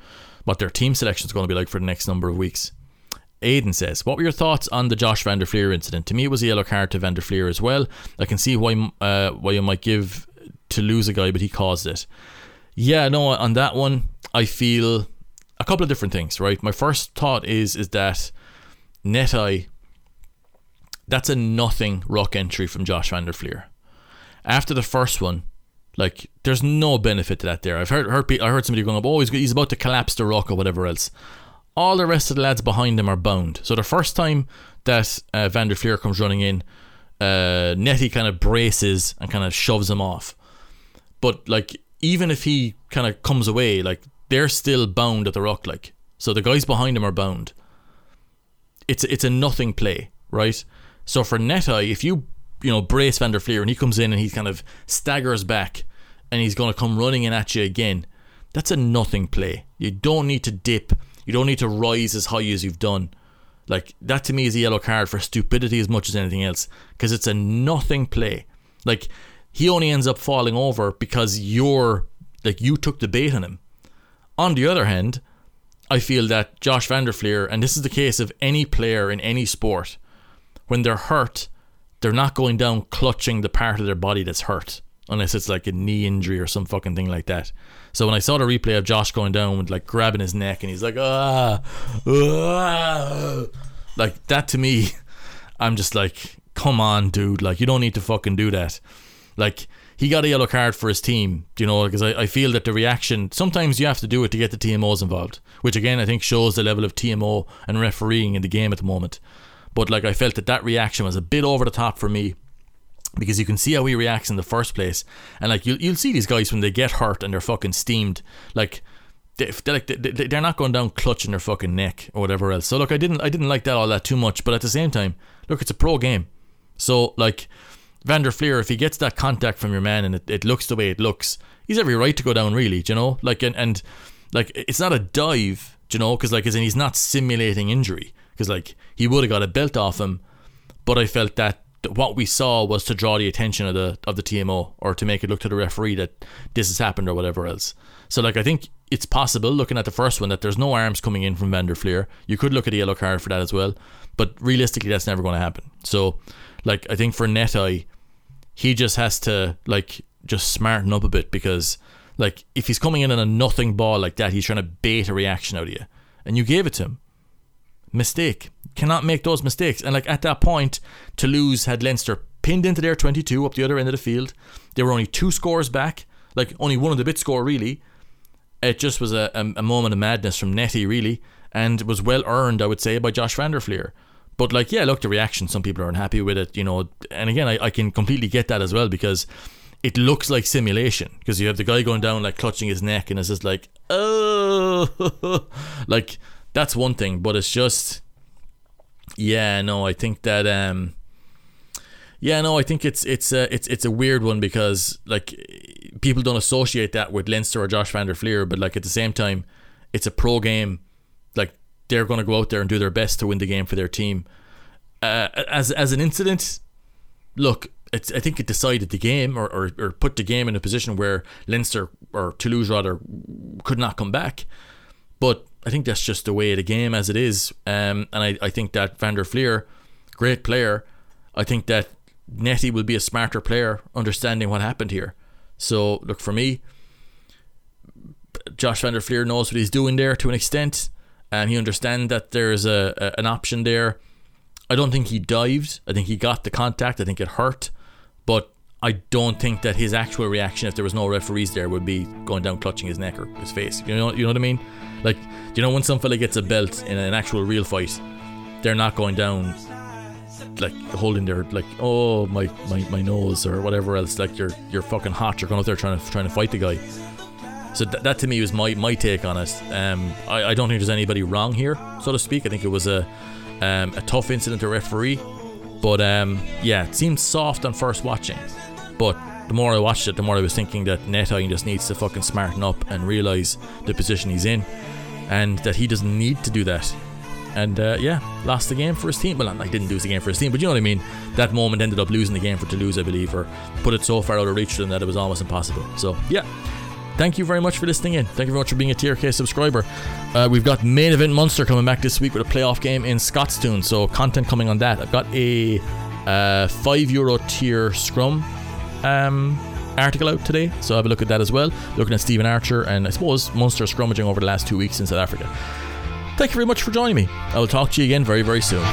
what their team selection is going to be like for the next number of weeks Aiden says, What were your thoughts on the Josh van der Flier incident? To me, it was a yellow card to van der Flier as well. I can see why uh, why you might give to lose a guy, but he caused it. Yeah, no, on that one, I feel a couple of different things, right? My first thought is is that Neti, that's a nothing ruck entry from Josh van der Flier. After the first one, like there's no benefit to that there. I've heard, heard I heard somebody going up, oh, he's, he's about to collapse the ruck or whatever else. All the rest of the lads behind him are bound. So the first time that uh, Van der Flier comes running in, uh, Neti kind of braces and kind of shoves him off. But like even if he kind of comes away, like they're still bound at the ruck. Like so, the guys behind him are bound. It's it's a nothing play, right? So for Neti, if you you know brace Van der Flier and he comes in and he kind of staggers back and he's going to come running in at you again, that's a nothing play. You don't need to dip. You don't need to rise as high as you've done. Like that to me is a yellow card for stupidity as much as anything else because it's a nothing play. Like he only ends up falling over because you're like you took the bait on him. On the other hand, I feel that Josh Van der Flier, and this is the case of any player in any sport, when they're hurt, they're not going down clutching the part of their body that's hurt, unless it's like a knee injury or some fucking thing like that. So when I saw the replay of Josh going down with like grabbing his neck and he's like, ah, ah like that to me, I'm just like, come on, dude, like you don't need to fucking do that. Like he got a yellow card for his team, you know, because I, I feel that the reaction sometimes you have to do it to get the TMOs involved, which again I think shows the level of TMO and refereeing in the game at the moment. But like I felt that that reaction was a bit over the top for me because you can see how he reacts in the first place, and like you'll you'll see these guys when they get hurt and they're fucking steamed, like. They, they're, like, they're not going down clutching their fucking neck or whatever else. So look, I didn't I didn't like that all that too much, but at the same time, look, it's a pro game. So like Van der Flier, if he gets that contact from your man and it, it looks the way it looks, he's every right to go down, really, do you know? Like, and, and like, it's not a dive, do you know? Because, like, as in, he's not simulating injury. Because, like, he would have got a belt off him, but I felt that what we saw was to draw the attention of the of the TMO or to make it look to the referee that this has happened or whatever else. So like I think it's possible looking at the first one that there's no arms coming in from Van der Flier. You could look at a yellow card for that as well, but realistically that's never going to happen. So like I think for Neti, he just has to like just smarten up a bit because like if he's coming in on a nothing ball like that, he's trying to bait a reaction out of you, and you gave it to him. Mistake. Cannot make those mistakes. And like at that point, Toulouse had Leinster pinned into their 22 up the other end of the field. They were only two scores back, like only one of the bit score really. It just was a, a, a moment of madness from Neti really, and was well earned, I would say, by Josh Van der Flier. But like, yeah, look, the reaction. Some people are unhappy with it, you know. And again, I, I can completely get that as well because it looks like simulation because you have the guy going down like clutching his neck and it's just like oh like that's one thing but it's just yeah no i think that um yeah no i think it's it's a it's it's a weird one because like people don't associate that with Leinster or Josh van der Flier but like at the same time it's a pro game like they're going to go out there and do their best to win the game for their team. Uh, as as an incident, look, it's, I think it decided the game or, or, or put the game in a position where Leinster or Toulouse rather could not come back. But I think that's just the way of the game as it is. Um, and I, I think that Van der Flier, great player, I think that Neti will be a smarter player understanding what happened here. So look for me, Josh Van der Flier knows what he's doing there to an extent and he understands that there's a, a, an option there. I don't think he dived. I think he got the contact. I think it hurt, but I don't think that his actual reaction, if there was no referees there, would be going down clutching his neck or his face. You know, you know what I mean? Like, you know, when some fella gets a belt in an actual real fight, they're not going down like holding their like oh my, my my nose or whatever else. Like you're you're fucking hot. You're going out there trying to trying to fight the guy. So th- that to me was my, my take on it. Um, I, I don't think there's anybody wrong here, so to speak. I think it was a um, a tough incident to referee, but um, yeah, it seemed soft on first watching. But the more I watched it, the more I was thinking that Neti just needs to fucking smarten up and realize the position he's in, and that he doesn't need to do that. And uh, yeah, lost the game for his team. Well, I didn't lose the game for his team, but you know what I mean. That moment ended up losing the game for Toulouse, I believe, or put it so far out of reach to them that it was almost impossible. So yeah, thank you very much for listening in. Thank you very much for being a TRK subscriber. Uh, we've got main event Munster coming back this week with a playoff game in Scotstoun, so content coming on that. I've got a uh, five euro tier scrum um, article out today, so have a look at that as well. Looking at Stephen Archer and I suppose Munster scrummaging over the last two weeks in South Africa. Thank you very much for joining me. I will talk to you again very, very soon.